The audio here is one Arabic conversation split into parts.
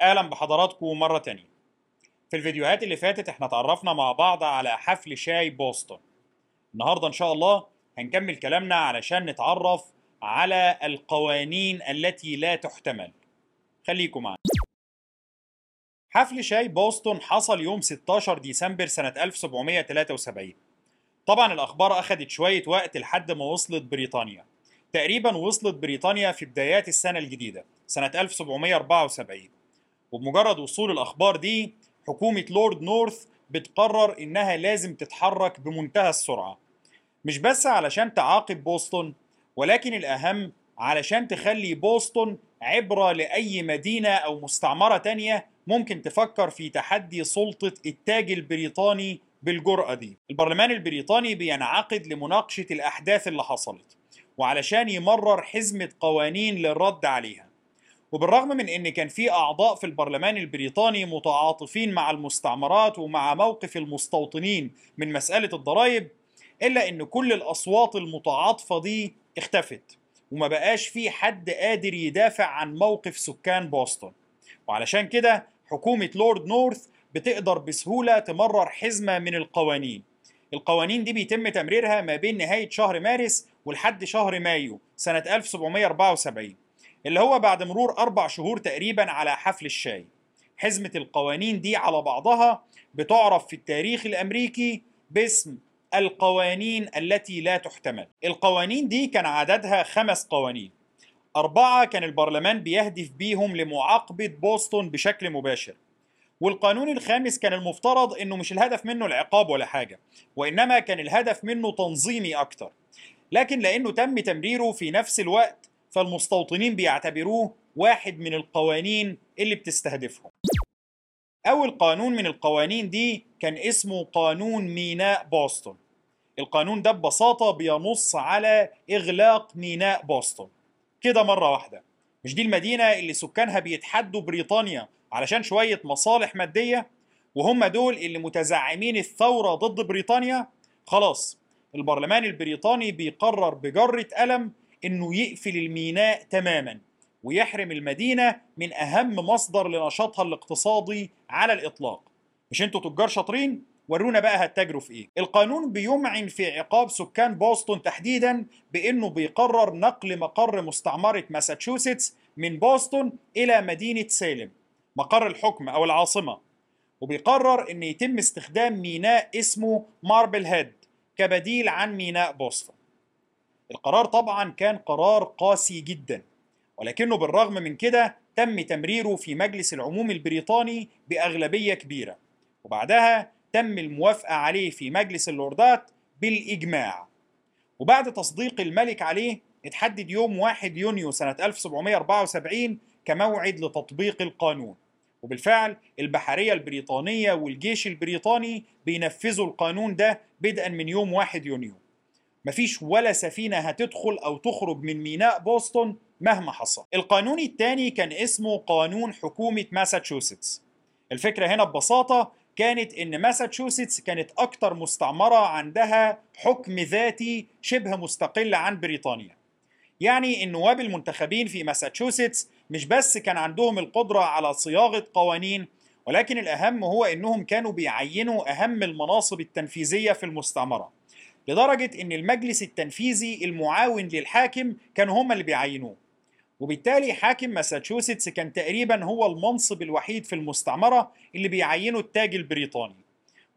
أهلا بحضراتكم مرة تانية. في الفيديوهات اللي فاتت إحنا اتعرفنا مع بعض على حفل شاي بوسطن. النهاردة إن شاء الله هنكمل كلامنا علشان نتعرف على القوانين التي لا تحتمل. خليكم معنا حفل شاي بوسطن حصل يوم 16 ديسمبر سنة 1773 طبعا الأخبار أخدت شوية وقت لحد ما وصلت بريطانيا. تقريبا وصلت بريطانيا في بدايات السنة الجديدة سنة 1774 وبمجرد وصول الأخبار دي حكومة لورد نورث بتقرر إنها لازم تتحرك بمنتهى السرعة. مش بس علشان تعاقب بوسطن ولكن الأهم علشان تخلي بوسطن عبرة لأي مدينة أو مستعمرة تانية ممكن تفكر في تحدي سلطة التاج البريطاني بالجرأة دي. البرلمان البريطاني بينعقد لمناقشة الأحداث اللي حصلت وعلشان يمرر حزمة قوانين للرد عليها. وبالرغم من إن كان في أعضاء في البرلمان البريطاني متعاطفين مع المستعمرات ومع موقف المستوطنين من مسألة الضرائب إلا إن كل الأصوات المتعاطفة دي اختفت وما بقاش في حد قادر يدافع عن موقف سكان بوسطن. وعلشان كده حكومة لورد نورث بتقدر بسهولة تمرر حزمة من القوانين. القوانين دي بيتم تمريرها ما بين نهاية شهر مارس ولحد شهر مايو سنة 1774 اللي هو بعد مرور أربع شهور تقريبا على حفل الشاي. حزمة القوانين دي على بعضها بتعرف في التاريخ الأمريكي باسم القوانين التي لا تحتمل. القوانين دي كان عددها خمس قوانين. أربعة كان البرلمان بيهدف بيهم لمعاقبة بوسطن بشكل مباشر. والقانون الخامس كان المفترض إنه مش الهدف منه العقاب ولا حاجة وإنما كان الهدف منه تنظيمي أكتر. لكن لأنه تم تمريره في نفس الوقت فالمستوطنين بيعتبروه واحد من القوانين اللي بتستهدفهم. أول قانون من القوانين دي كان اسمه قانون ميناء بوسطن. القانون ده ببساطة بينص على إغلاق ميناء بوسطن. كده مرة واحدة. مش دي المدينة اللي سكانها بيتحدوا بريطانيا علشان شوية مصالح مادية؟ وهم دول اللي متزعمين الثورة ضد بريطانيا؟ خلاص البرلمان البريطاني بيقرر بجرة قلم إنه يقفل الميناء تماما ويحرم المدينة من أهم مصدر لنشاطها الاقتصادي على الإطلاق. مش أنتوا تجار شاطرين؟ ورونا بقى هتتاجروا في إيه؟ القانون بيمعن في عقاب سكان بوسطن تحديدا بإنه بيقرر نقل مقر مستعمرة ماساتشوستس من بوسطن إلى مدينة سالم مقر الحكم أو العاصمة. وبيقرر ان يتم استخدام ميناء اسمه ماربل هيد كبديل عن ميناء بوسطن. القرار طبعا كان قرار قاسي جدا ولكنه بالرغم من كده تم تمريره في مجلس العموم البريطاني بأغلبية كبيرة وبعدها تم الموافقة عليه في مجلس اللوردات بالإجماع. وبعد تصديق الملك عليه اتحدد يوم 1 يونيو سنة 1774 كموعد لتطبيق القانون. وبالفعل البحرية البريطانية والجيش البريطاني بينفذوا القانون ده بدءا من يوم 1 يونيو. مفيش ولا سفينة هتدخل أو تخرج من ميناء بوسطن مهما حصل. القانون الثاني كان اسمه قانون حكومة ماساتشوستس. الفكرة هنا ببساطة كانت إن ماساتشوستس كانت أكتر مستعمرة عندها حكم ذاتي شبه مستقل عن بريطانيا. يعني النواب المنتخبين في ماساتشوستس مش بس كان عندهم القدرة على صياغة قوانين ولكن الأهم هو إنهم كانوا بيعينوا أهم المناصب التنفيذية في المستعمرة. لدرجة إن المجلس التنفيذي المعاون للحاكم كانوا هم اللي بيعينوه. وبالتالي حاكم ماساتشوستس كان تقريبا هو المنصب الوحيد في المستعمرة اللي بيعينه التاج البريطاني.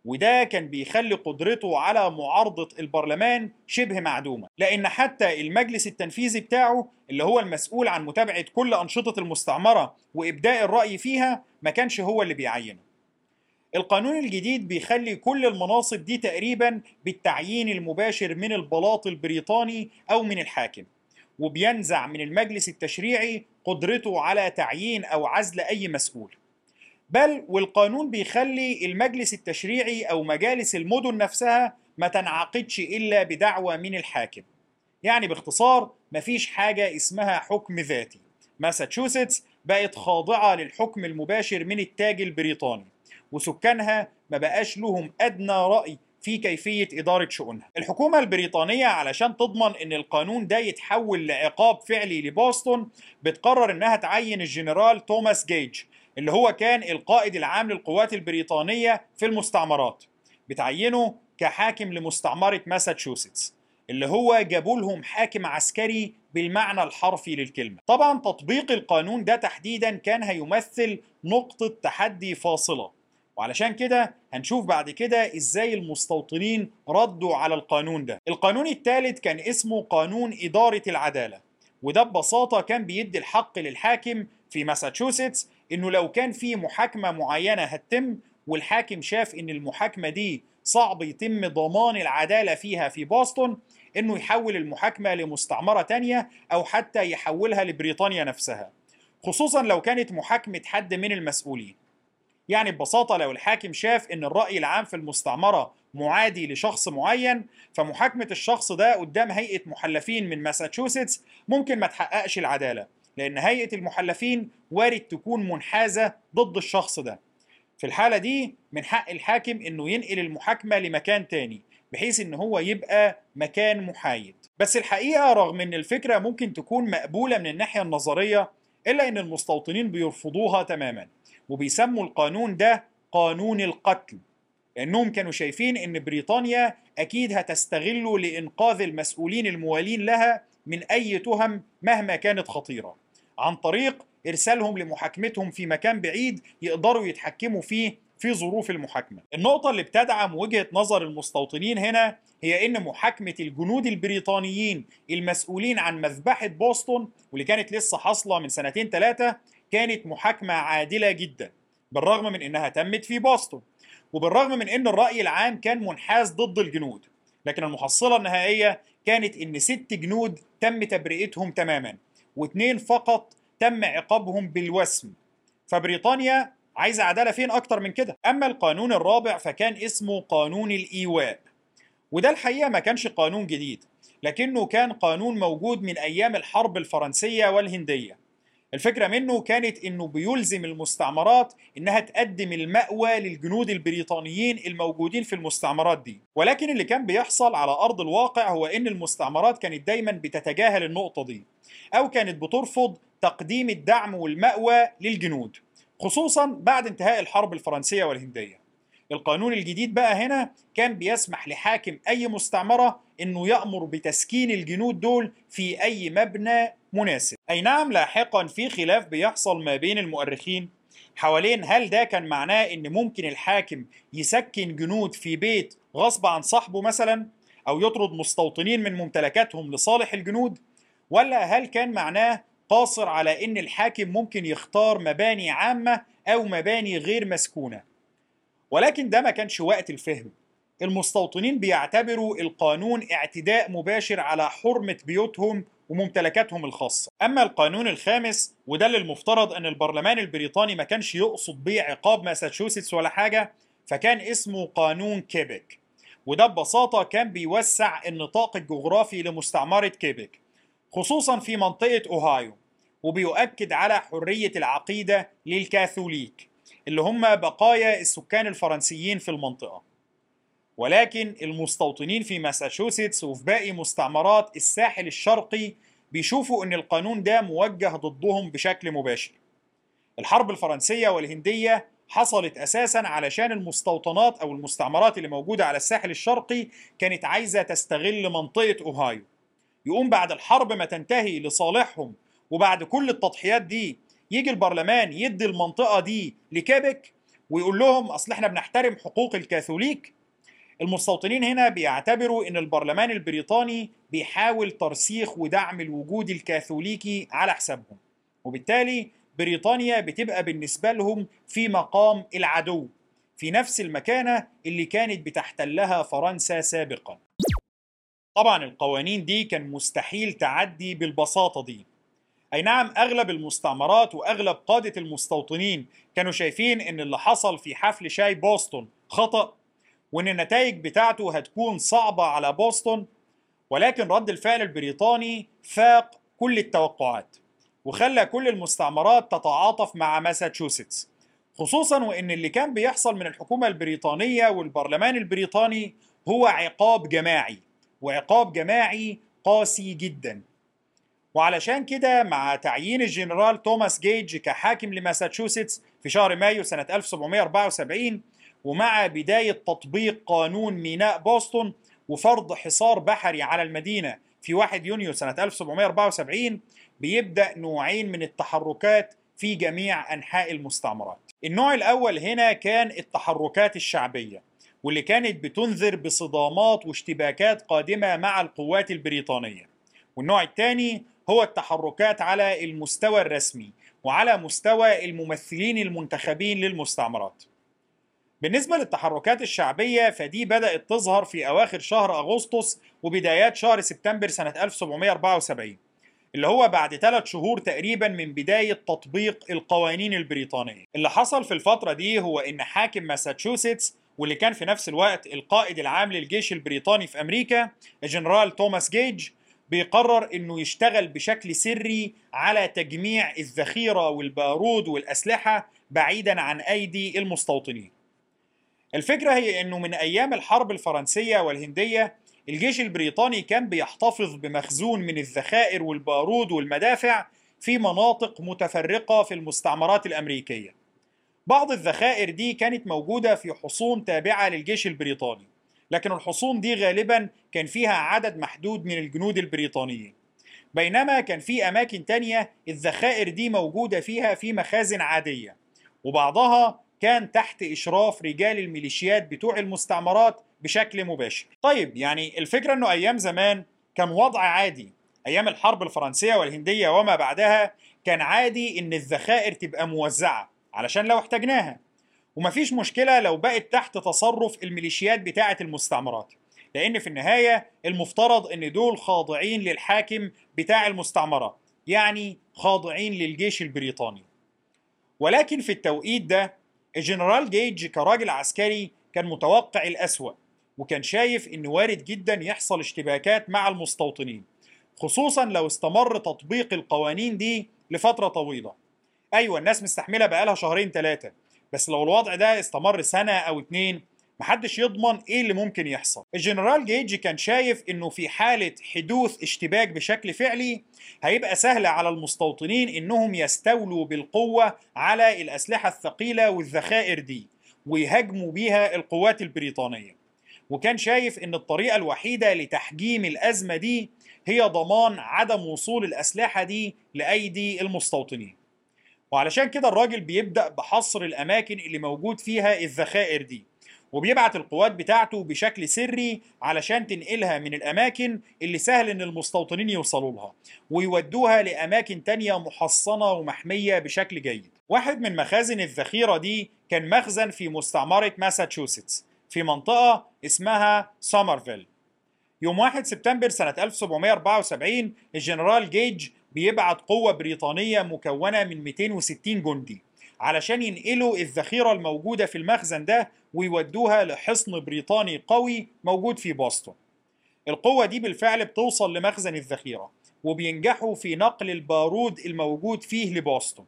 وده كان بيخلي قدرته على معارضة البرلمان شبه معدومة. لأن حتى المجلس التنفيذي بتاعه اللي هو المسؤول عن متابعة كل أنشطة المستعمرة وإبداء الرأي فيها ما كانش هو اللي بيعينه. القانون الجديد بيخلي كل المناصب دي تقريبا بالتعيين المباشر من البلاط البريطاني أو من الحاكم وبينزع من المجلس التشريعي قدرته على تعيين أو عزل أي مسؤول. بل والقانون بيخلي المجلس التشريعي أو مجالس المدن نفسها ما تنعقدش إلا بدعوة من الحاكم. يعني باختصار مفيش حاجة اسمها حكم ذاتي. ماساتشوستس بقت خاضعة للحكم المباشر من التاج البريطاني. وسكانها ما بقاش لهم أدنى رأي في كيفية إدارة شؤونها. الحكومة البريطانية علشان تضمن إن القانون ده يتحول لعقاب فعلي لبوسطن بتقرر إنها تعين الجنرال توماس جيج اللي هو كان القائد العام للقوات البريطانية في المستعمرات. بتعينه كحاكم لمستعمرة ماساتشوستس اللي هو جابوا لهم حاكم عسكري بالمعنى الحرفي للكلمة. طبعا تطبيق القانون ده تحديدا كان هيمثل نقطة تحدي فاصلة. وعلشان كده هنشوف بعد كده إزاي المستوطنين ردوا على القانون ده. القانون الثالث كان اسمه قانون إدارة العدالة وده ببساطة كان بيدي الحق للحاكم في ماساتشوستس إنه لو كان في محاكمة معينة هتتم والحاكم شاف إن المحاكمة دي صعب يتم ضمان العدالة فيها في بوسطن إنه يحول المحاكمة لمستعمرة تانية أو حتى يحولها لبريطانيا نفسها. خصوصا لو كانت محاكمة حد من المسؤولين. يعني ببساطة لو الحاكم شاف إن الرأي العام في المستعمرة معادي لشخص معين فمحاكمة الشخص ده قدام هيئة محلفين من ماساتشوستس ممكن ما تحققش العدالة لأن هيئة المحلفين وارد تكون منحازة ضد الشخص ده. في الحالة دي من حق الحاكم إنه ينقل المحاكمة لمكان تاني بحيث إن هو يبقى مكان محايد. بس الحقيقة رغم إن الفكرة ممكن تكون مقبولة من الناحية النظرية إلا إن المستوطنين بيرفضوها تماما. وبيسموا القانون ده قانون القتل لأنهم كانوا شايفين إن بريطانيا أكيد هتستغله لإنقاذ المسؤولين الموالين لها من أي تهم مهما كانت خطيرة عن طريق إرسالهم لمحاكمتهم في مكان بعيد يقدروا يتحكموا فيه في ظروف المحاكمة. النقطة اللي بتدعم وجهة نظر المستوطنين هنا هي إن محاكمة الجنود البريطانيين المسؤولين عن مذبحة بوسطن واللي كانت لسه حاصلة من سنتين ثلاثة كانت محاكمة عادلة جدا بالرغم من إنها تمت في بوسطن وبالرغم من إن الرأي العام كان منحاز ضد الجنود. لكن المحصلة النهائية كانت إن ست جنود تم تبرئتهم تماما واثنين فقط تم عقابهم بالوسم. فبريطانيا عايزة عدالة فين أكتر من كده؟ أما القانون الرابع فكان اسمه قانون الإيواء. وده الحقيقة ما كانش قانون جديد لكنه كان قانون موجود من أيام الحرب الفرنسية والهندية. الفكرة منه كانت إنه بيلزم المستعمرات إنها تقدم المأوى للجنود البريطانيين الموجودين في المستعمرات دي. ولكن اللي كان بيحصل على أرض الواقع هو إن المستعمرات كانت دايما بتتجاهل النقطة دي أو كانت بترفض تقديم الدعم والمأوى للجنود خصوصا بعد انتهاء الحرب الفرنسية والهندية. القانون الجديد بقى هنا كان بيسمح لحاكم أي مستعمرة إنه يأمر بتسكين الجنود دول في أي مبنى مناسب. أي نعم لاحقا في خلاف بيحصل ما بين المؤرخين. حوالين هل ده كان معناه إن ممكن الحاكم يسكن جنود في بيت غصب عن صاحبه مثلا أو يطرد مستوطنين من ممتلكاتهم لصالح الجنود؟ ولا هل كان معناه قاصر على إن الحاكم ممكن يختار مباني عامة أو مباني غير مسكونة؟ ولكن ده ما كانش وقت الفهم. المستوطنين بيعتبروا القانون اعتداء مباشر على حرمة بيوتهم وممتلكاتهم الخاصة. أما القانون الخامس وده اللي المفترض أن البرلمان البريطاني ما كانش يقصد بيه عقاب ماساتشوستس ولا حاجة فكان اسمه قانون كيبك وده ببساطة كان بيوسع النطاق الجغرافي لمستعمرة كيبك خصوصا في منطقة أوهايو وبيؤكد على حرية العقيدة للكاثوليك. اللي هم بقايا السكان الفرنسيين في المنطقة. ولكن المستوطنين في ماساتشوستس وفي باقي مستعمرات الساحل الشرقي بيشوفوا إن القانون ده موجه ضدهم بشكل مباشر. الحرب الفرنسية والهندية حصلت أساسا علشان المستوطنات أو المستعمرات اللي موجودة على الساحل الشرقي كانت عايزة تستغل منطقة أوهايو. يقوم بعد الحرب ما تنتهي لصالحهم وبعد كل التضحيات دي يجي البرلمان يدي المنطقة دي لكيبك ويقول لهم أصل إحنا بنحترم حقوق الكاثوليك. المستوطنين هنا بيعتبروا إن البرلمان البريطاني بيحاول ترسيخ ودعم الوجود الكاثوليكي على حسابهم. وبالتالي بريطانيا بتبقى بالنسبة لهم في مقام العدو في نفس المكانة اللي كانت بتحتلها فرنسا سابقا. طبعا القوانين دي كان مستحيل تعدي بالبساطة دي. أي نعم أغلب المستعمرات وأغلب قادة المستوطنين كانوا شايفين إن اللي حصل في حفل شاي بوسطن خطأ وإن النتائج بتاعته هتكون صعبة على بوسطن ولكن رد الفعل البريطاني فاق كل التوقعات وخلى كل المستعمرات تتعاطف مع ماساتشوستس خصوصا وإن اللي كان بيحصل من الحكومة البريطانية والبرلمان البريطاني هو عقاب جماعي وعقاب جماعي قاسي جدا. وعلشان كده مع تعيين الجنرال توماس جيج كحاكم لماساتشوستس في شهر مايو سنة 1774 ومع بداية تطبيق قانون ميناء بوسطن وفرض حصار بحري على المدينة في 1 يونيو سنة 1774 بيبدأ نوعين من التحركات في جميع أنحاء المستعمرات. النوع الأول هنا كان التحركات الشعبية واللي كانت بتنذر بصدامات واشتباكات قادمة مع القوات البريطانية. والنوع الثاني هو التحركات على المستوى الرسمي وعلى مستوى الممثلين المنتخبين للمستعمرات. بالنسبة للتحركات الشعبية فدي بدأت تظهر في أواخر شهر أغسطس وبدايات شهر سبتمبر سنة 1774 اللي هو بعد ثلاث شهور تقريبا من بداية تطبيق القوانين البريطانية. اللي حصل في الفترة دي هو إن حاكم ماساتشوستس واللي كان في نفس الوقت القائد العام للجيش البريطاني في أمريكا الجنرال توماس جيج بيقرر إنه يشتغل بشكل سري على تجميع الذخيرة والبارود والأسلحة بعيدا عن أيدي المستوطنين. الفكرة هي إنه من أيام الحرب الفرنسية والهندية الجيش البريطاني كان بيحتفظ بمخزون من الذخائر والبارود والمدافع في مناطق متفرقة في المستعمرات الأمريكية. بعض الذخائر دي كانت موجودة في حصون تابعة للجيش البريطاني. لكن الحصون دي غالبا كان فيها عدد محدود من الجنود البريطانيين. بينما كان في أماكن تانية الذخائر دي موجودة فيها في مخازن عادية وبعضها كان تحت إشراف رجال الميليشيات بتوع المستعمرات بشكل مباشر. طيب يعني الفكرة أنه أيام زمان كان وضع عادي. أيام الحرب الفرنسية والهندية وما بعدها كان عادي أن الذخائر تبقى موزعة علشان لو احتاجناها. ومفيش مشكلة لو بقت تحت تصرف الميليشيات بتاعة المستعمرات لأن في النهاية المفترض إن دول خاضعين للحاكم بتاع المستعمرات يعني خاضعين للجيش البريطاني. ولكن في التوقيت ده الجنرال جيج كراجل عسكري كان متوقع الأسوأ وكان شايف إن وارد جدا يحصل اشتباكات مع المستوطنين خصوصا لو استمر تطبيق القوانين دي لفترة طويلة. أيوة الناس مستحملة بقالها شهرين ثلاثة بس لو الوضع ده استمر سنة أو اتنين محدش يضمن إيه اللي ممكن يحصل. الجنرال جيج كان شايف إنه في حالة حدوث اشتباك بشكل فعلي هيبقى سهل على المستوطنين إنهم يستولوا بالقوة على الأسلحة الثقيلة والذخائر دي ويهاجموا بيها القوات البريطانية. وكان شايف إن الطريقة الوحيدة لتحجيم الأزمة دي هي ضمان عدم وصول الأسلحة دي لأيدي المستوطنين. وعلشان كده الراجل بيبدأ بحصر الأماكن اللي موجود فيها الذخائر دي وبيبعت القوات بتاعته بشكل سري علشان تنقلها من الأماكن اللي سهل إن المستوطنين يوصلوا لها ويودوها لأماكن تانية محصنة ومحمية بشكل جيد. واحد من مخازن الذخيرة دي كان مخزن في مستعمرة ماساتشوستس في منطقة اسمها سومرفيل. يوم 1 سبتمبر سنة 1774 الجنرال جيج بيبعت قوة بريطانية مكونة من 260 جندي علشان ينقلوا الذخيرة الموجودة في المخزن ده ويودوها لحصن بريطاني قوي موجود في بوسطن. القوة دي بالفعل بتوصل لمخزن الذخيرة وبينجحوا في نقل البارود الموجود فيه لبوسطن.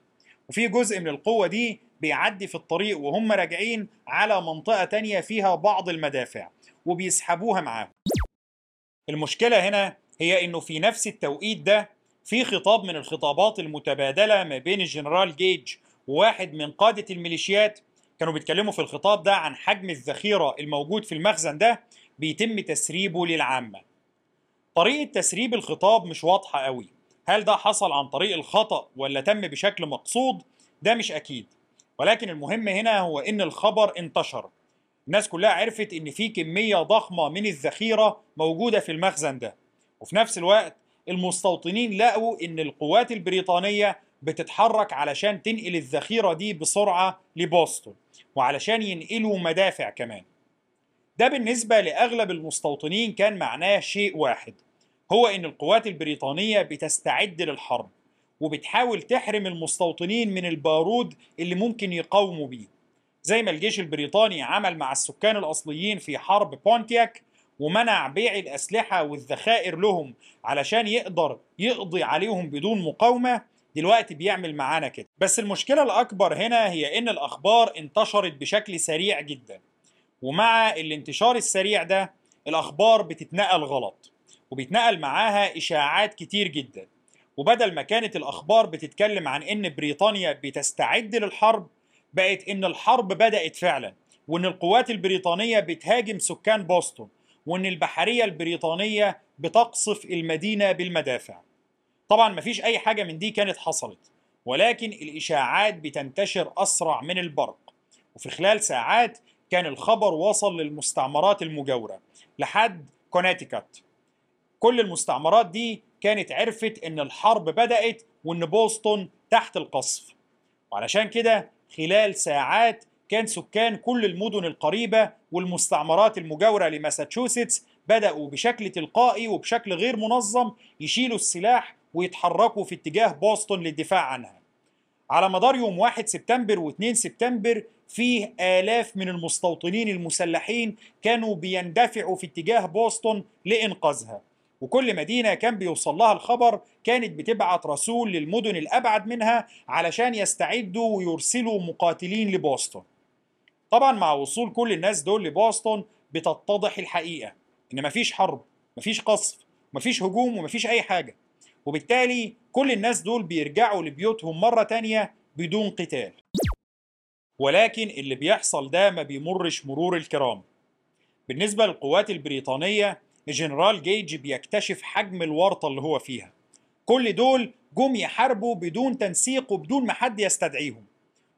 وفي جزء من القوة دي بيعدي في الطريق وهم راجعين على منطقة تانية فيها بعض المدافع وبيسحبوها معاهم. المشكلة هنا هي إنه في نفس التوقيت ده في خطاب من الخطابات المتبادلة ما بين الجنرال جيج وواحد من قادة الميليشيات كانوا بيتكلموا في الخطاب ده عن حجم الذخيرة الموجود في المخزن ده بيتم تسريبه للعامة. طريقة تسريب الخطاب مش واضحة قوي، هل ده حصل عن طريق الخطأ ولا تم بشكل مقصود؟ ده مش أكيد. ولكن المهم هنا هو إن الخبر انتشر. الناس كلها عرفت إن في كمية ضخمة من الذخيرة موجودة في المخزن ده. وفي نفس الوقت المستوطنين لقوا إن القوات البريطانية بتتحرك علشان تنقل الذخيرة دي بسرعة لبوسطن وعلشان ينقلوا مدافع كمان. ده بالنسبة لأغلب المستوطنين كان معناه شيء واحد هو إن القوات البريطانية بتستعد للحرب وبتحاول تحرم المستوطنين من البارود اللي ممكن يقاوموا بيه. زي ما الجيش البريطاني عمل مع السكان الأصليين في حرب بونتياك ومنع بيع الأسلحة والذخائر لهم علشان يقدر يقضي عليهم بدون مقاومة دلوقتي بيعمل معانا كده. بس المشكلة الأكبر هنا هي إن الأخبار انتشرت بشكل سريع جدا. ومع الانتشار السريع ده الأخبار بتتنقل غلط وبيتنقل معاها إشاعات كتير جدا. وبدل ما كانت الأخبار بتتكلم عن إن بريطانيا بتستعد للحرب بقت إن الحرب بدأت فعلا وإن القوات البريطانية بتهاجم سكان بوسطن. وإن البحرية البريطانية بتقصف المدينة بالمدافع. طبعا مفيش أي حاجة من دي كانت حصلت ولكن الإشاعات بتنتشر أسرع من البرق. وفي خلال ساعات كان الخبر وصل للمستعمرات المجاورة لحد كوناتيكت كل المستعمرات دي كانت عرفت إن الحرب بدأت وإن بوسطن تحت القصف. وعلشان كده خلال ساعات كان سكان كل المدن القريبة والمستعمرات المجاورة لماساتشوستس بدأوا بشكل تلقائي وبشكل غير منظم يشيلوا السلاح ويتحركوا في اتجاه بوسطن للدفاع عنها. على مدار يوم 1 سبتمبر و2 سبتمبر فيه آلاف من المستوطنين المسلحين كانوا بيندفعوا في اتجاه بوسطن لإنقاذها. وكل مدينة كان بيوصل لها الخبر كانت بتبعت رسول للمدن الأبعد منها علشان يستعدوا ويرسلوا مقاتلين لبوسطن. طبعا مع وصول كل الناس دول لبوسطن بتتضح الحقيقة إن مفيش حرب مفيش قصف مفيش هجوم ومفيش أي حاجة. وبالتالي كل الناس دول بيرجعوا لبيوتهم مرة تانية بدون قتال. ولكن اللي بيحصل ده ما بيمرش مرور الكرام. بالنسبة للقوات البريطانية جنرال جيج بيكتشف حجم الورطة اللي هو فيها. كل دول جم يحاربوا بدون تنسيق وبدون ما حد يستدعيهم.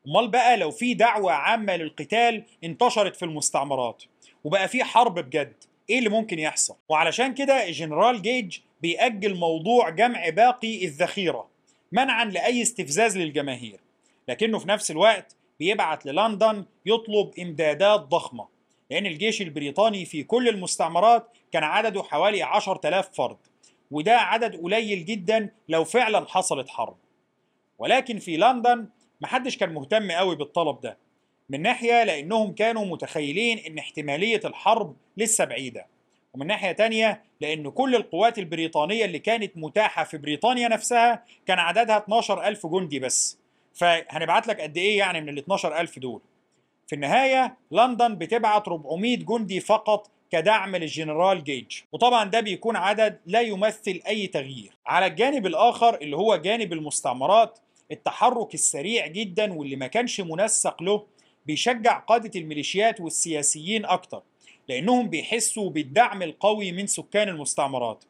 امال بقى لو في دعوة عامة للقتال انتشرت في المستعمرات وبقى في حرب بجد إيه اللي ممكن يحصل؟ وعلشان كده جنرال جيج بيأجل موضوع جمع باقي الذخيرة منعا لأي استفزاز للجماهير لكنه في نفس الوقت بيبعت للندن يطلب إمدادات ضخمة لأن الجيش البريطاني في كل المستعمرات كان عدده حوالي 10000 فرد وده عدد قليل جدا لو فعلا حصلت حرب. ولكن في لندن محدش كان مهتم قوي بالطلب ده من ناحية لأنهم كانوا متخيلين إن احتمالية الحرب لسه بعيدة ومن ناحية تانية لأن كل القوات البريطانية اللي كانت متاحة في بريطانيا نفسها كان عددها 12 ألف جندي بس. فهنبعت لك قد إيه يعني من ال 12 ألف دول؟ في النهاية لندن بتبعت 400 جندي فقط كدعم للجنرال جيج وطبعا ده بيكون عدد لا يمثل أي تغيير. على الجانب الآخر اللي هو جانب المستعمرات التحرك السريع جدا واللي ما كانش منسق له بيشجع قادة الميليشيات والسياسيين أكتر لأنهم بيحسوا بالدعم القوي من سكان المستعمرات.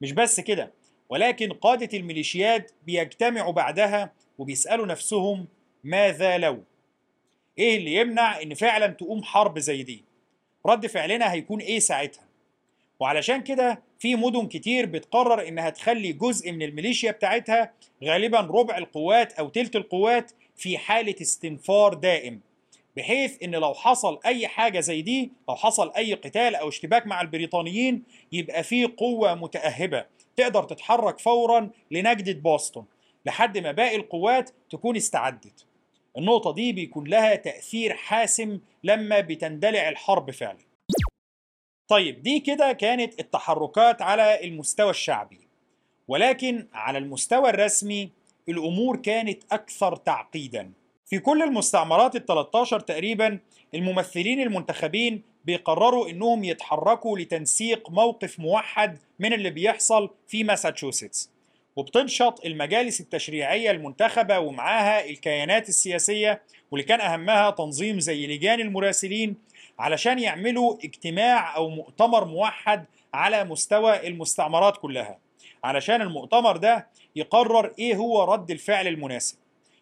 مش بس كده ولكن قادة الميليشيات بيجتمعوا بعدها وبيسألوا نفسهم ماذا لو؟ إيه اللي يمنع إن فعلا تقوم حرب زي دي؟ رد فعلنا هيكون إيه ساعتها؟ وعلشان كده في مدن كتير بتقرر إنها تخلي جزء من الميليشيا بتاعتها غالبا ربع القوات أو تلت القوات في حالة استنفار دائم بحيث إن لو حصل أي حاجة زي دي لو حصل أي قتال أو اشتباك مع البريطانيين يبقى في قوة متأهبة تقدر تتحرك فورا لنجدة بوسطن لحد ما باقي القوات تكون استعدت. النقطة دي بيكون لها تأثير حاسم لما بتندلع الحرب فعلا. طيب دي كده كانت التحركات على المستوى الشعبي. ولكن على المستوى الرسمي الأمور كانت أكثر تعقيدا. في كل المستعمرات ال 13 تقريبا الممثلين المنتخبين بيقرروا إنهم يتحركوا لتنسيق موقف موحد من اللي بيحصل في ماساتشوستس. وبتنشط المجالس التشريعية المنتخبة ومعاها الكيانات السياسية واللي كان أهمها تنظيم زي لجان المراسلين علشان يعملوا اجتماع أو مؤتمر موحد على مستوى المستعمرات كلها. علشان المؤتمر ده يقرر إيه هو رد الفعل المناسب.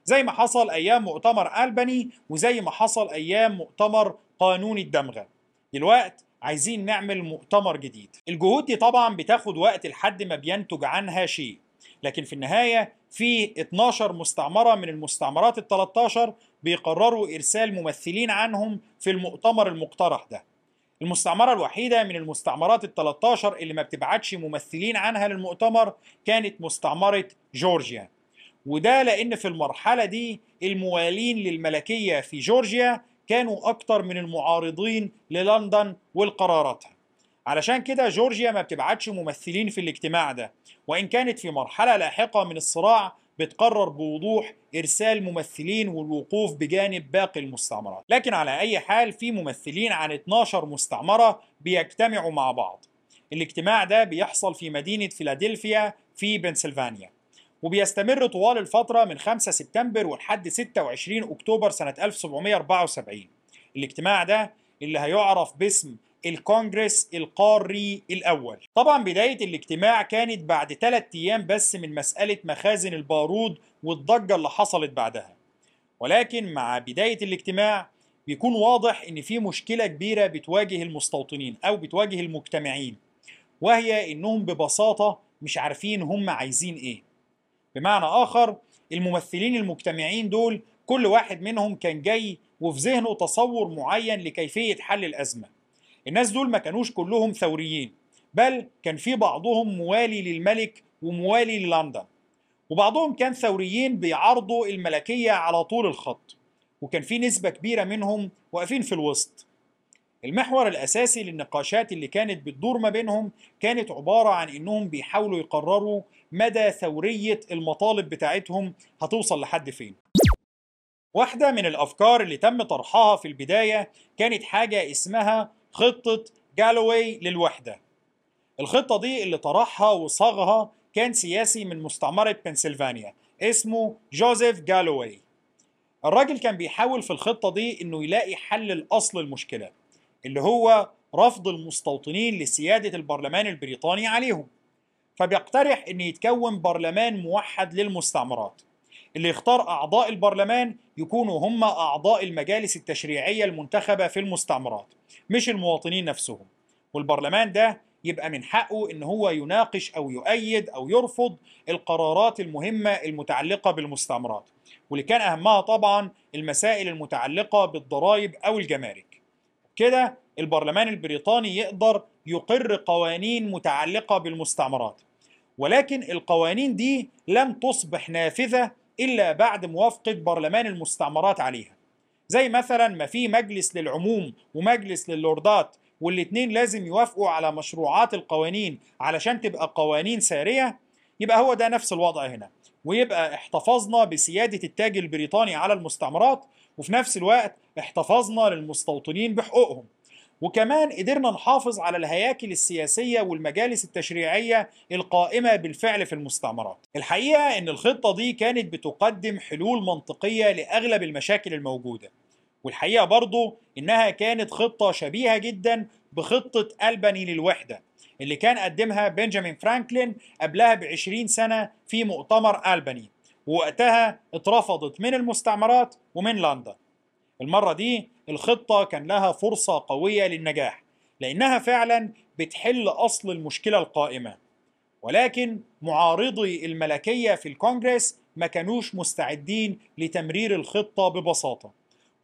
زي ما حصل أيام مؤتمر ألباني وزي ما حصل أيام مؤتمر قانون الدمغة. دلوقت عايزين نعمل مؤتمر جديد. الجهود دي طبعا بتاخد وقت لحد ما بينتج عنها شيء. لكن في النهاية في 12 مستعمرة من المستعمرات ال 13 بيقرروا إرسال ممثلين عنهم في المؤتمر المقترح ده. المستعمرة الوحيدة من المستعمرات ال 13 اللي ما بتبعتش ممثلين عنها للمؤتمر كانت مستعمرة جورجيا. وده لأن في المرحلة دي الموالين للملكية في جورجيا كانوا أكتر من المعارضين للندن والقراراتها. علشان كده جورجيا ما بتبعتش ممثلين في الاجتماع ده وإن كانت في مرحلة لاحقة من الصراع بتقرر بوضوح إرسال ممثلين والوقوف بجانب باقي المستعمرات. لكن على أي حال في ممثلين عن 12 مستعمرة بيجتمعوا مع بعض. الاجتماع ده بيحصل في مدينة فيلادلفيا في بنسلفانيا وبيستمر طوال الفترة من 5 سبتمبر ولحد 26 أكتوبر سنة 1774 الاجتماع ده اللي هيعرف باسم الكونجرس القاري الأول. طبعا بداية الاجتماع كانت بعد ثلاثة أيام بس من مسألة مخازن البارود والضجة اللي حصلت بعدها. ولكن مع بداية الاجتماع بيكون واضح إن في مشكلة كبيرة بتواجه المستوطنين أو بتواجه المجتمعين وهي إنهم ببساطة مش عارفين هم عايزين إيه. بمعنى آخر الممثلين المجتمعين دول كل واحد منهم كان جاي وفي ذهنه تصور معين لكيفية حل الأزمة. الناس دول ما كانوش كلهم ثوريين بل كان في بعضهم موالي للملك وموالي للندن وبعضهم كان ثوريين بيعارضوا الملكية على طول الخط وكان في نسبة كبيرة منهم واقفين في الوسط. المحور الأساسي للنقاشات اللي كانت بتدور ما بينهم كانت عبارة عن إنهم بيحاولوا يقرروا مدى ثورية المطالب بتاعتهم هتوصل لحد فين. واحدة من الأفكار اللي تم طرحها في البداية كانت حاجة اسمها خطة جالوي للوحدة. الخطة دي اللي طرحها وصاغها كان سياسي من مستعمرة بنسلفانيا اسمه جوزيف جالوي الراجل كان بيحاول في الخطة دي إنه يلاقي حل الأصل المشكلة اللي هو رفض المستوطنين لسيادة البرلمان البريطاني عليهم. فبيقترح إن يتكون برلمان موحد للمستعمرات. اللي يختار أعضاء البرلمان يكونوا هم أعضاء المجالس التشريعية المنتخبة في المستعمرات مش المواطنين نفسهم. والبرلمان ده يبقى من حقه إن هو يناقش أو يؤيد أو يرفض القرارات المهمة المتعلقة بالمستعمرات. واللي كان أهمها طبعا المسائل المتعلقة بالضرائب أو الجمارك. كده البرلمان البريطاني يقدر يقر قوانين متعلقة بالمستعمرات. ولكن القوانين دي لم تصبح نافذة إلا بعد موافقة برلمان المستعمرات عليها. زي مثلا ما في مجلس للعموم ومجلس للوردات والاتنين لازم يوافقوا على مشروعات القوانين علشان تبقى قوانين سارية يبقى هو ده نفس الوضع هنا. ويبقى احتفظنا بسيادة التاج البريطاني على المستعمرات وفي نفس الوقت احتفظنا للمستوطنين بحقوقهم. وكمان قدرنا نحافظ على الهياكل السياسية والمجالس التشريعية القائمة بالفعل في المستعمرات. الحقيقة إن الخطة دي كانت بتقدم حلول منطقية لأغلب المشاكل الموجودة والحقيقة برضو إنها كانت خطة شبيهة جدا بخطة ألباني للوحدة اللي كان قدمها بنجامين فرانكلين قبلها بعشرين سنة في مؤتمر ألباني ووقتها اترفضت من المستعمرات ومن لندن. المرة دي الخطة كان لها فرصة قوية للنجاح لأنها فعلا بتحل أصل المشكلة القائمة. ولكن معارضي الملكية في الكونجرس ما كانوش مستعدين لتمرير الخطة ببساطة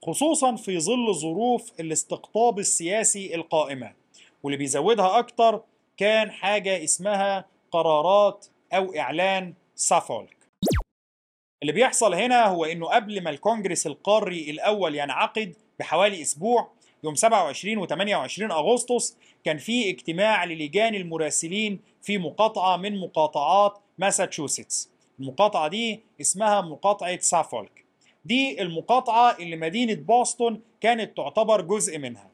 خصوصا في ظل ظروف الاستقطاب السياسي القائمة. واللي بيزودها أكتر كان حاجة اسمها قرارات أو إعلان سافولك. اللي بيحصل هنا هو إنه قبل ما الكونجرس القاري الأول ينعقد بحوالي أسبوع يوم 27 و 28 أغسطس كان في اجتماع للجان المراسلين في مقاطعة من مقاطعات ماساتشوستس. المقاطعة دي اسمها مقاطعة سافولك. دي المقاطعة اللي مدينة بوسطن كانت تعتبر جزء منها.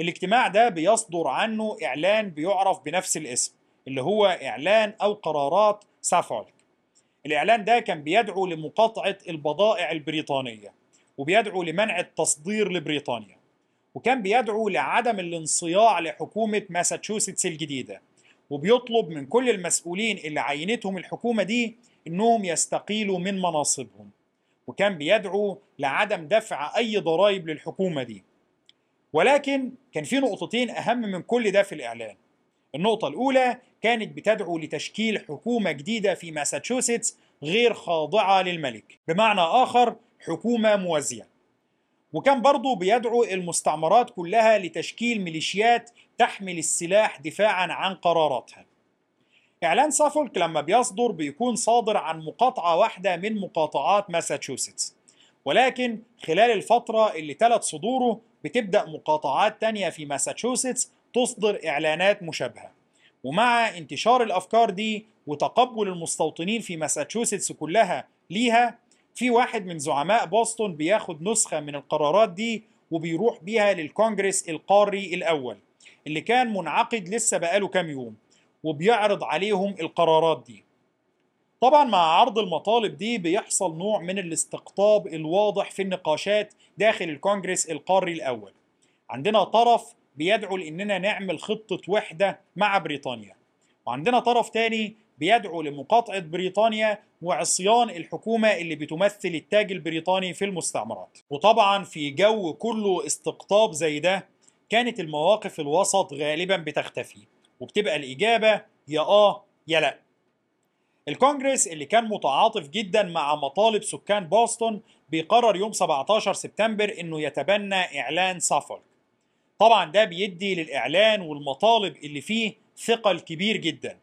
الاجتماع ده بيصدر عنه إعلان بيعرف بنفس الاسم اللي هو إعلان أو قرارات سافولك. الإعلان ده كان بيدعو لمقاطعة البضائع البريطانية وبيدعو لمنع التصدير لبريطانيا وكان بيدعو لعدم الانصياع لحكومة ماساتشوستس الجديدة وبيطلب من كل المسؤولين اللي عينتهم الحكومة دي إنهم يستقيلوا من مناصبهم وكان بيدعو لعدم دفع أي ضرائب للحكومة دي. ولكن كان في نقطتين أهم من كل ده في الإعلان. النقطة الأولى كانت بتدعو لتشكيل حكومة جديدة في ماساتشوستس غير خاضعة للملك. بمعنى آخر حكومة موازية. وكان برضه بيدعو المستعمرات كلها لتشكيل ميليشيات تحمل السلاح دفاعا عن قراراتها. إعلان سافولك لما بيصدر بيكون صادر عن مقاطعة واحدة من مقاطعات ماساتشوستس. ولكن خلال الفترة اللي تلت صدوره بتبدأ مقاطعات تانية في ماساتشوستس تصدر إعلانات مشابهة. ومع انتشار الأفكار دي وتقبل المستوطنين في ماساتشوستس كلها ليها في واحد من زعماء بوسطن بياخد نسخة من القرارات دي وبيروح بيها للكونجرس القاري الأول اللي كان منعقد لسه بقاله كام يوم وبيعرض عليهم القرارات دي. طبعا مع عرض المطالب دي بيحصل نوع من الاستقطاب الواضح في النقاشات داخل الكونجرس القاري الأول. عندنا طرف بيدعو لأننا نعمل خطة وحدة مع بريطانيا. وعندنا طرف تاني بيدعو لمقاطعة بريطانيا وعصيان الحكومة اللي بتمثل التاج البريطاني في المستعمرات. وطبعا في جو كله استقطاب زي ده كانت المواقف الوسط غالبا بتختفي وبتبقى الإجابة يا آه يا لأ. الكونجرس اللي كان متعاطف جدا مع مطالب سكان بوسطن بيقرر يوم 17 سبتمبر إنه يتبنى إعلان سافولك. طبعا ده بيدي للإعلان والمطالب اللي فيه ثقل كبير جدا.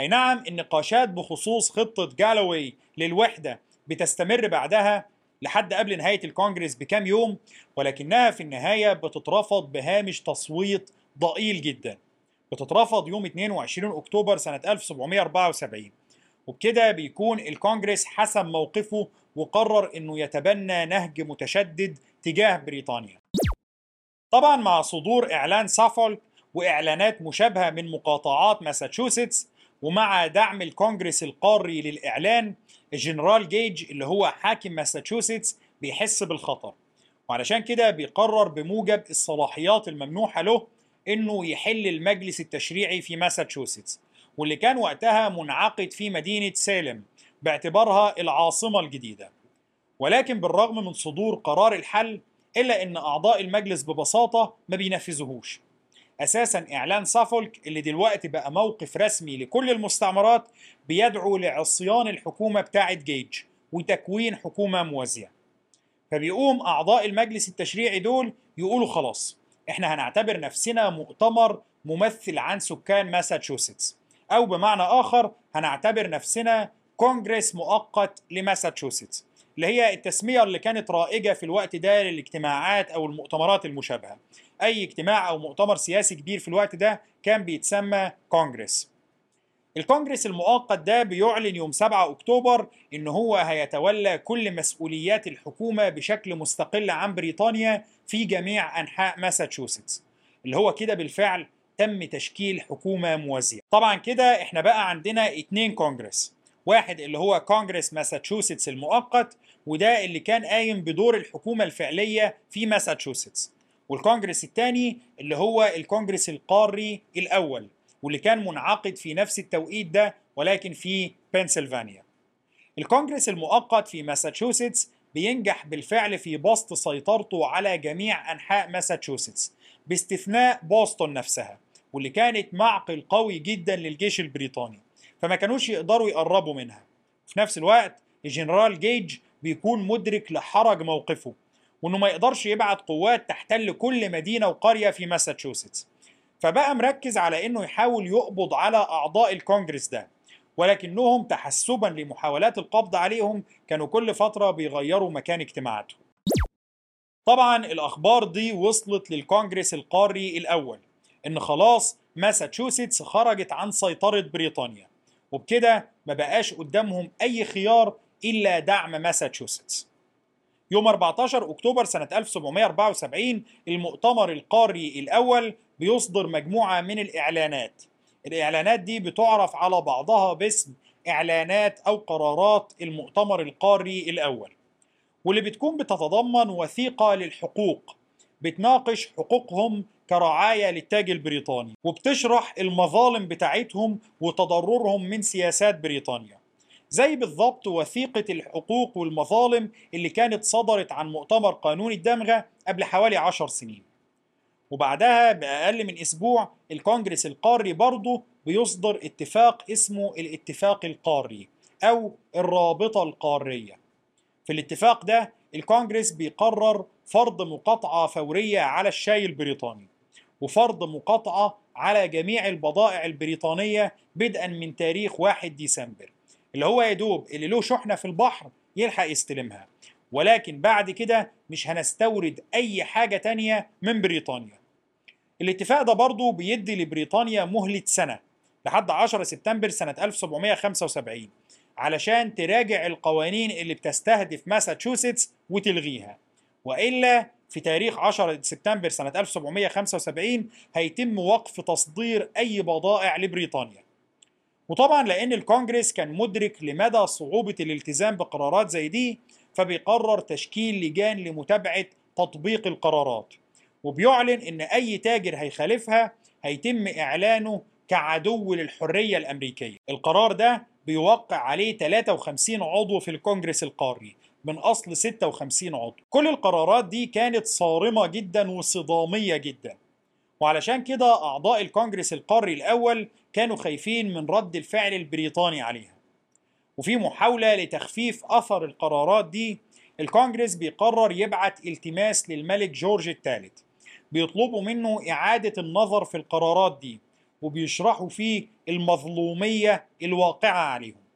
أي نعم النقاشات بخصوص خطة جالوي للوحدة بتستمر بعدها لحد قبل نهاية الكونجرس بكام يوم ولكنها في النهاية بتترفض بهامش تصويت ضئيل جدا. بتترفض يوم 22 أكتوبر سنة 1774 وبكده بيكون الكونجرس حسم موقفه وقرر إنه يتبنى نهج متشدد تجاه بريطانيا. طبعا مع صدور إعلان سافولك وإعلانات مشابهة من مقاطعات ماساتشوستس ومع دعم الكونجرس القاري للإعلان الجنرال جيج اللي هو حاكم ماساتشوستس بيحس بالخطر. وعلشان كده بيقرر بموجب الصلاحيات الممنوحة له إنه يحل المجلس التشريعي في ماساتشوستس واللي كان وقتها منعقد في مدينة سالم باعتبارها العاصمة الجديدة. ولكن بالرغم من صدور قرار الحل إلا أن أعضاء المجلس ببساطة ما بينفذوهوش. أساسا إعلان سافولك اللي دلوقتي بقى موقف رسمي لكل المستعمرات بيدعو لعصيان الحكومة بتاعة جيج وتكوين حكومة موازية. فبيقوم أعضاء المجلس التشريعي دول يقولوا خلاص إحنا هنعتبر نفسنا مؤتمر ممثل عن سكان ماساتشوستس. أو بمعنى آخر هنعتبر نفسنا كونجرس مؤقت لماساتشوستس. اللي هي التسمية اللي كانت رائجة في الوقت ده للاجتماعات أو المؤتمرات المشابهة. أي اجتماع أو مؤتمر سياسي كبير في الوقت ده كان بيتسمى كونجرس. الكونجرس المؤقت ده بيعلن يوم 7 أكتوبر إن هو هيتولى كل مسؤوليات الحكومة بشكل مستقل عن بريطانيا في جميع أنحاء ماساتشوستس. اللي هو كده بالفعل تم تشكيل حكومة موازية. طبعا كده إحنا بقى عندنا اتنين كونجرس. واحد اللي هو كونجرس ماساتشوستس المؤقت وده اللي كان قايم بدور الحكومة الفعلية في ماساتشوستس. والكونجرس الثاني اللي هو الكونجرس القاري الأول واللي كان منعقد في نفس التوقيت ده ولكن في بنسلفانيا. الكونجرس المؤقت في ماساتشوستس بينجح بالفعل في بسط سيطرته على جميع أنحاء ماساتشوستس باستثناء بوسطن نفسها واللي كانت معقل قوي جدا للجيش البريطاني. فما كانوش يقدروا يقربوا منها. في نفس الوقت الجنرال جيج بيكون مدرك لحرج موقفه وإنه ما يقدرش يبعت قوات تحتل كل مدينة وقرية في ماساتشوستس. فبقى مركز على إنه يحاول يقبض على أعضاء الكونجرس ده ولكنهم تحسبا لمحاولات القبض عليهم كانوا كل فترة بيغيروا مكان اجتماعاتهم. طبعا الأخبار دي وصلت للكونجرس القاري الأول إن خلاص ماساتشوستس خرجت عن سيطرة بريطانيا. وبكده ما بقاش قدامهم أي خيار إلا دعم ماساتشوستس. يوم 14 أكتوبر سنة 1774 المؤتمر القاري الأول بيصدر مجموعة من الإعلانات. الإعلانات دي بتعرف على بعضها باسم إعلانات أو قرارات المؤتمر القاري الأول. واللي بتكون بتتضمن وثيقة للحقوق بتناقش حقوقهم كرعاية للتاج البريطاني وبتشرح المظالم بتاعتهم وتضررهم من سياسات بريطانيا. زي بالضبط وثيقة الحقوق والمظالم اللي كانت صدرت عن مؤتمر قانون الدمغة قبل حوالي عشر سنين. وبعدها بأقل من أسبوع الكونجرس القاري برضه بيصدر اتفاق اسمه الاتفاق القاري أو الرابطة القارية. في الاتفاق ده الكونجرس بيقرر فرض مقاطعة فورية على الشاي البريطاني. وفرض مقاطعة على جميع البضائع البريطانية بدءا من تاريخ 1 ديسمبر. اللي هو يدوب اللي له شحنة في البحر يلحق يستلمها. ولكن بعد كده مش هنستورد أي حاجة تانية من بريطانيا. الاتفاق ده برضه بيدي لبريطانيا مهلة سنة لحد 10 سبتمبر سنة 1775 علشان تراجع القوانين اللي بتستهدف ماساتشوستس وتلغيها. وإلا في تاريخ 10 سبتمبر سنة 1775 هيتم وقف تصدير أي بضائع لبريطانيا. وطبعا لأن الكونجرس كان مدرك لمدى صعوبة الالتزام بقرارات زي دي فبيقرر تشكيل لجان لمتابعة تطبيق القرارات. وبيعلن إن أي تاجر هيخالفها هيتم إعلانه كعدو للحرية الأمريكية. القرار ده بيوقع عليه 53 عضو في الكونجرس القاري. من أصل 56 عضو. كل القرارات دي كانت صارمة جدا وصدامية جدا. وعلشان كده أعضاء الكونجرس القاري الأول كانوا خايفين من رد الفعل البريطاني عليها. وفي محاولة لتخفيف أثر القرارات دي الكونجرس بيقرر يبعت التماس للملك جورج الثالث. بيطلبوا منه إعادة النظر في القرارات دي وبيشرحوا فيه المظلومية الواقعة عليهم.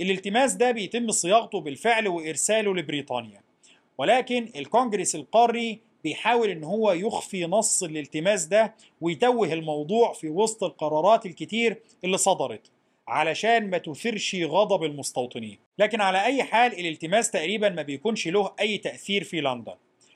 الالتماس ده بيتم صياغته بالفعل وإرساله لبريطانيا. ولكن الكونجرس القاري بيحاول إن هو يخفي نص الالتماس ده ويتوه الموضوع في وسط القرارات الكتير اللي صدرت علشان ما تثيرش غضب المستوطنين. لكن على أي حال الالتماس تقريبا ما بيكونش له أي تأثير في لندن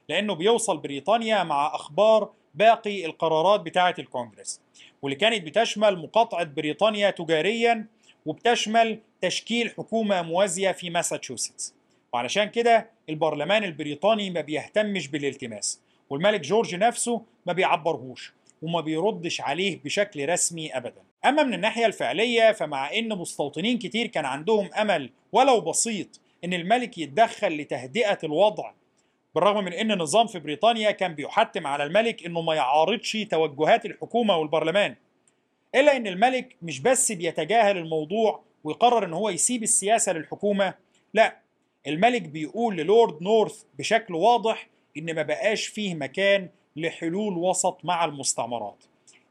لأنه بيوصل بريطانيا مع أخبار باقي القرارات بتاعة الكونجرس واللي كانت بتشمل مقاطعة بريطانيا تجاريا وبتشمل تشكيل حكومة موازية في ماساتشوستس. وعلشان كده البرلمان البريطاني ما بيهتمش بالالتماس والملك جورج نفسه ما بيعبرهوش وما بيردش عليه بشكل رسمي ابدا. أما من الناحية الفعلية فمع إن مستوطنين كتير كان عندهم أمل ولو بسيط إن الملك يتدخل لتهدئة الوضع بالرغم من إن النظام في بريطانيا كان بيحتم على الملك إنه ما يعارضش توجهات الحكومة والبرلمان. إلا إن الملك مش بس بيتجاهل الموضوع ويقرر إن هو يسيب السياسة للحكومة لا الملك بيقول للورد نورث بشكل واضح إن ما بقاش فيه مكان لحلول وسط مع المستعمرات.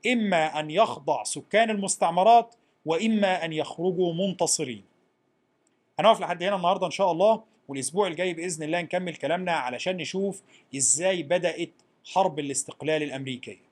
إما أن يخضع سكان المستعمرات وإما أن يخرجوا منتصرين. هنقف لحد هنا النهارده إن شاء الله والأسبوع الجاي بإذن الله نكمل كلامنا علشان نشوف إزاي بدأت حرب الاستقلال الامريكيه